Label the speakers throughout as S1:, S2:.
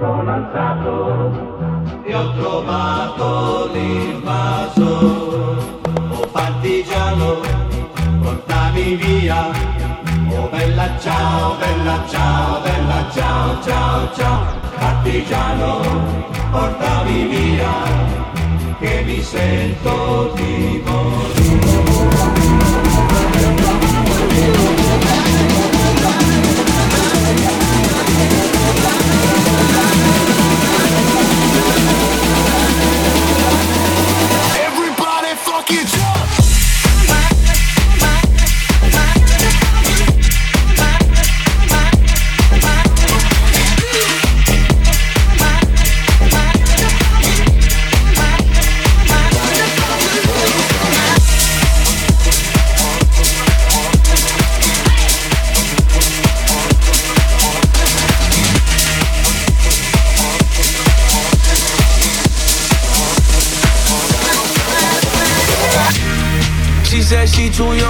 S1: sono alzato e ho trovato l'invaso. Oh partigiano, portami via. Oh bella ciao, bella ciao, bella ciao, ciao, ciao. Partigiano, portami via, che mi sento di morire.
S2: 소용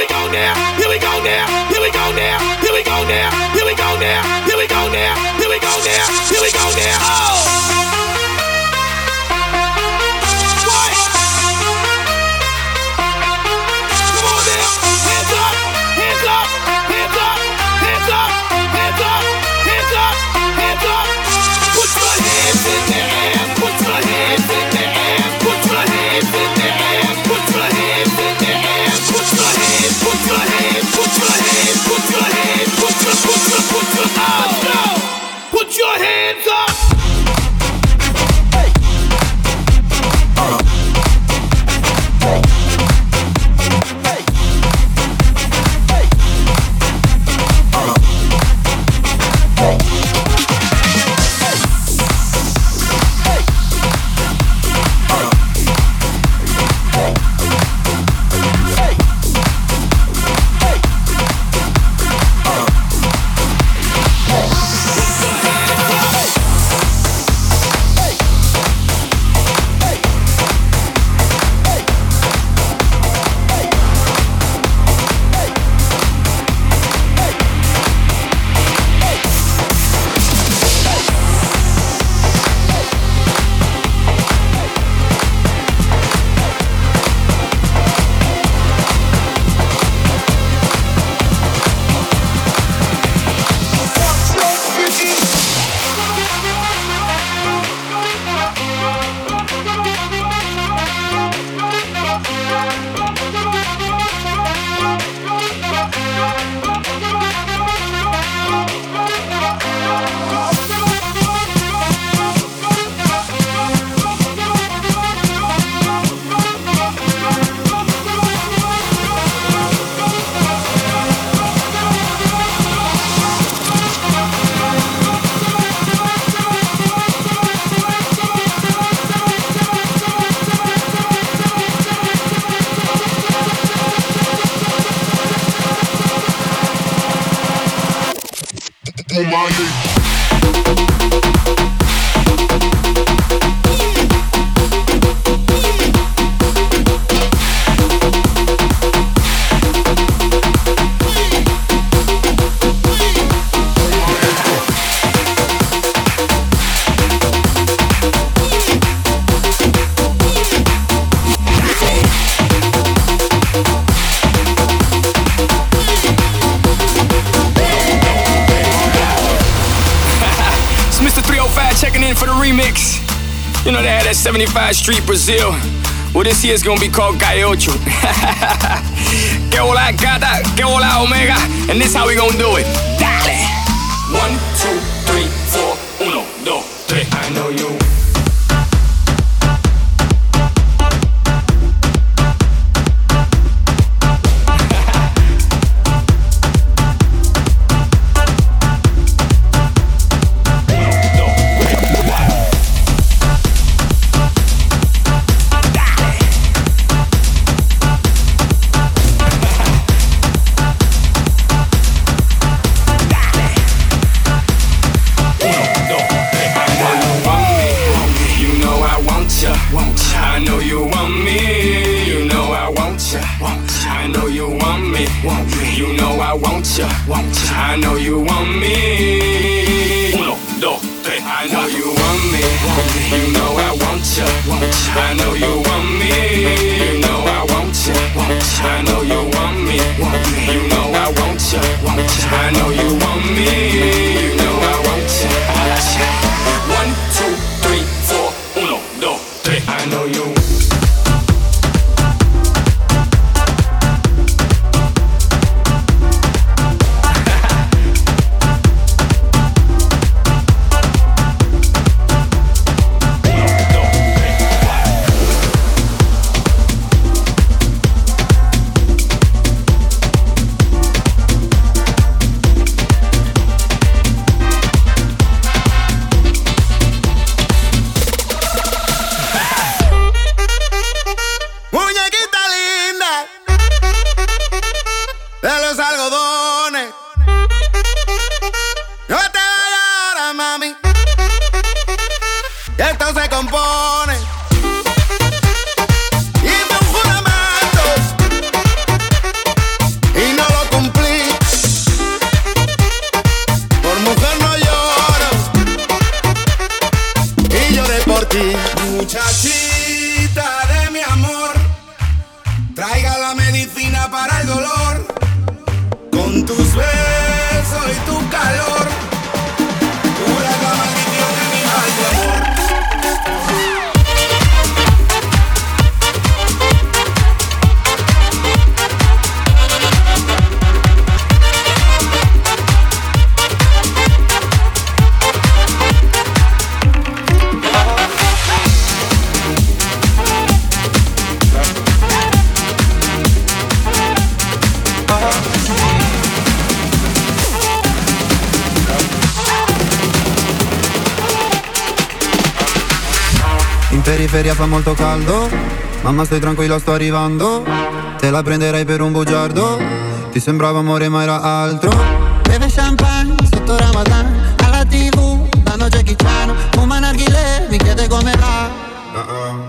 S3: we go now. Here we go now. Here we go now. Here we go now. Here we go now. Here we go now. Here we go now. Here we go now. Oh.
S4: 75 Street Brazil. Well, this year's gonna be called Gaiocho. que hola gata, que hola omega, and this how we gonna do it. Dale! One, two, three, four, uno, dos, tres. I know. You I know you want
S5: periferia fa molto caldo, mamma stai tranquilla sto arrivando, te la prenderai per un bugiardo, ti sembrava amore ma era altro. Beve champagne sotto Ramadan, alla tv danno Jackie Chan, fuma narghile, mi chiede come va.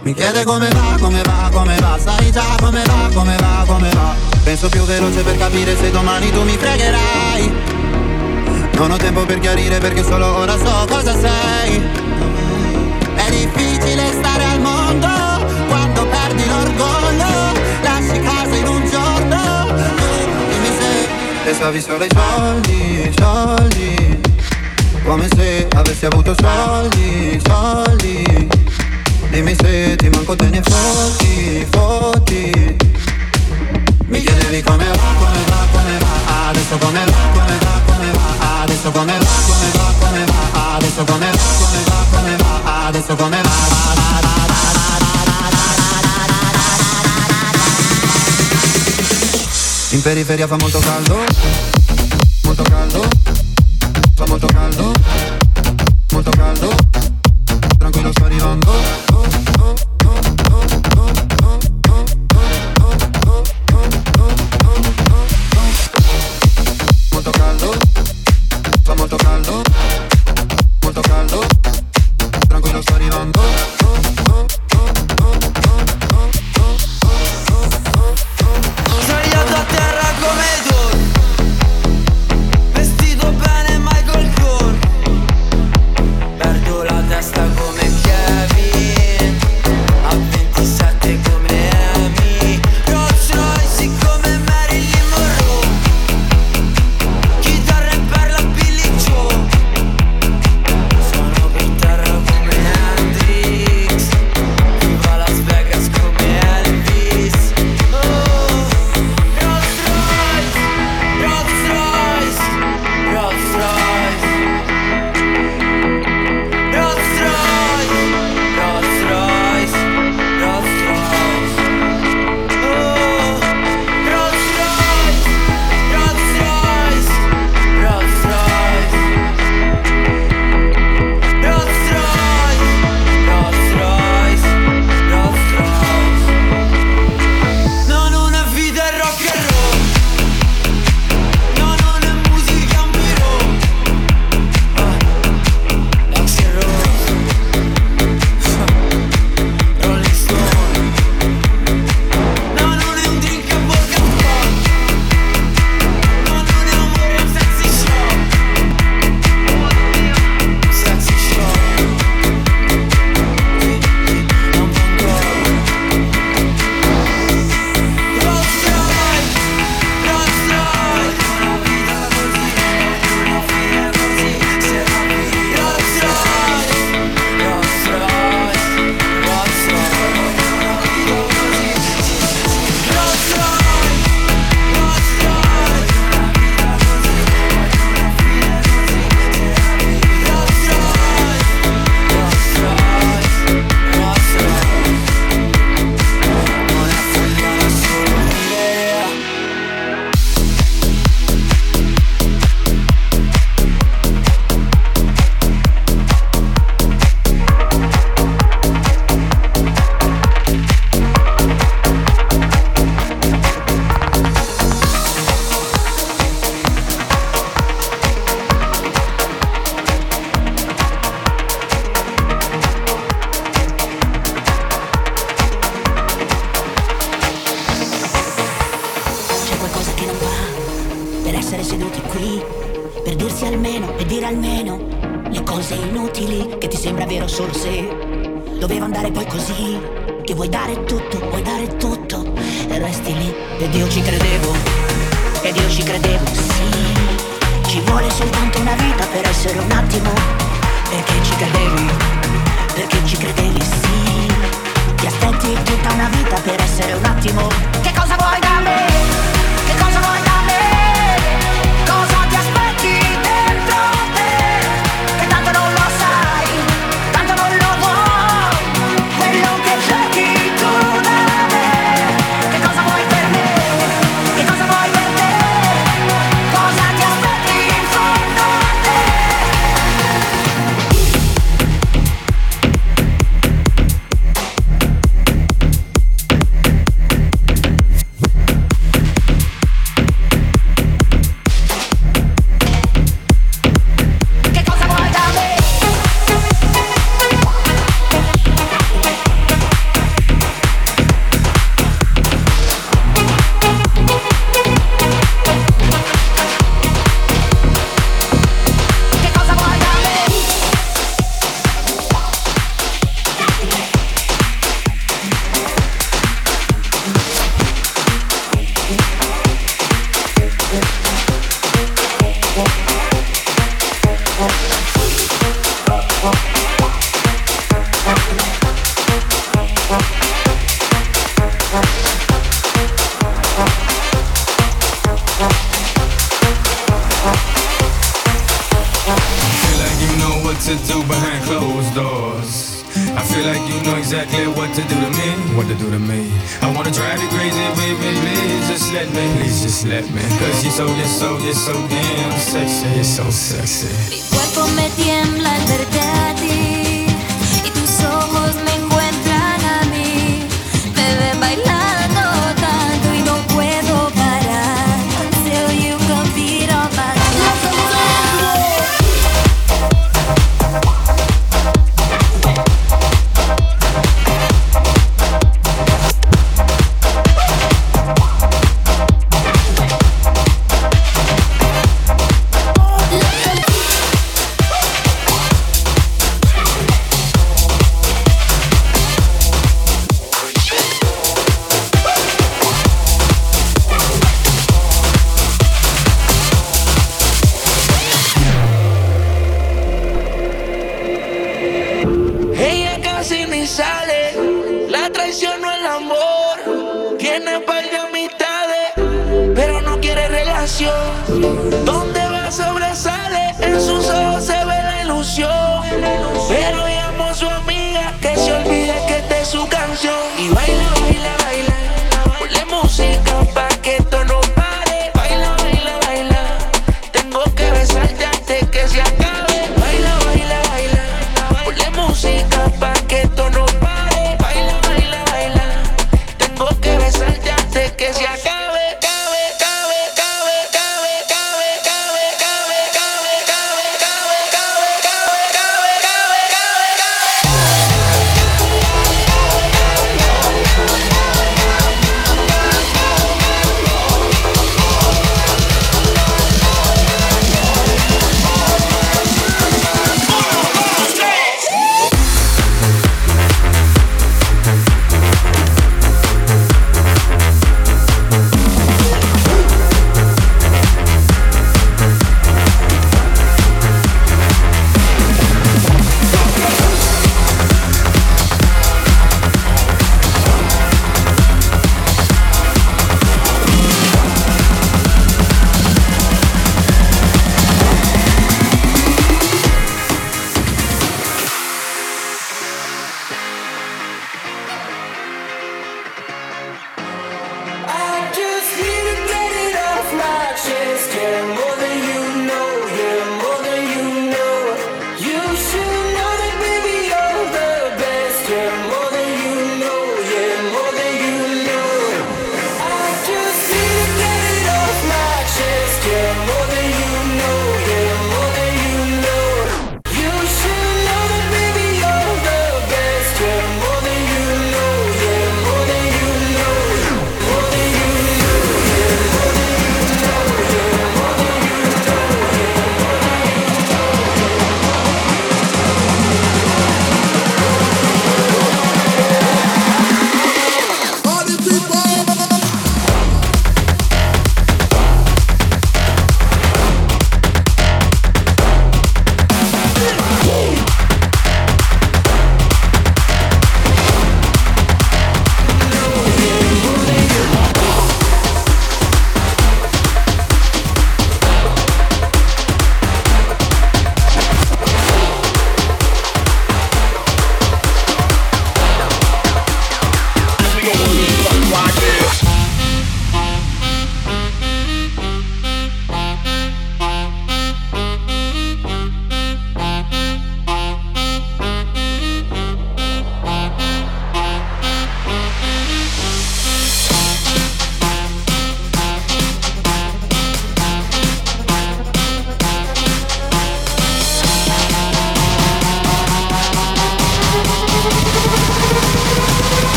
S5: Mi chiede come va, come va, come va, sai già come va, come va, come va. Penso più veloce per capire se domani tu mi fregherai. Non ho tempo per chiarire perché solo ora so cosa sei. È difficile stare al mondo quando perdi l'orgoglio. Lasci casa in un giorno. Tu dimmi se pensavi solo ai soldi, soldi. Come se avessi avuto soldi, soldi. Dimmi se ti manco te ne fotti, fotti. Mi chiedevi come va, come va, come va. Adesso come va, come va, come va. Adesso come va, come va, come va. Adesso come va, come va, come va. Adesso come va. In periferia fa molto caldo, molto caldo, fa molto caldo, molto caldo, tranquillo sto arrivando.
S6: Seduti qui, per dirsi almeno e dire almeno le cose inutili che ti sembra vero solo se doveva andare poi così. Che vuoi dare tutto, vuoi dare tutto e resti lì. Ed io ci credevo, ed io ci credevo, sì. Ci vuole soltanto una vita per essere un attimo. Perché ci credevi, perché ci credevi, sì. Ti aspetti tutta una vita per essere un attimo. Che cosa vuoi da me?
S7: What to do to me. What to do to me. I wanna drive you crazy, baby. Please just let me. Please just let me. Cause you're so, you're so, you're so damn sexy. You're so sexy.
S8: Mi cuerpo me tiembla verte
S7: traicionó el amor. Tiene pa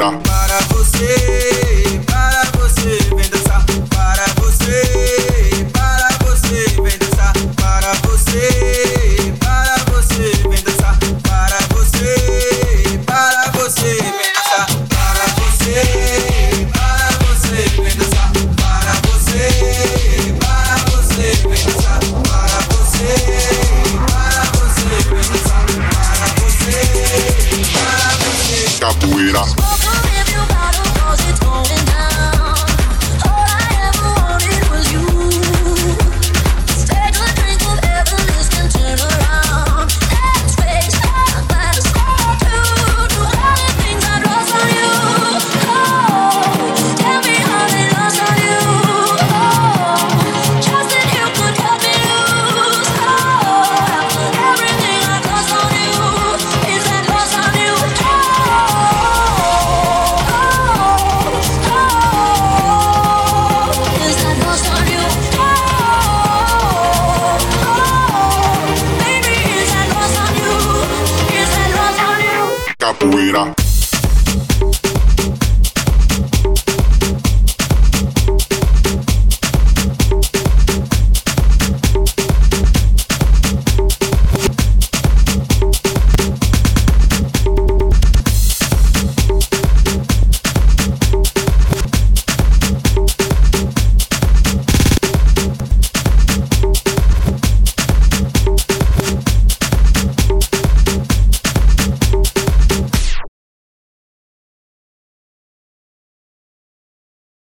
S9: Mira.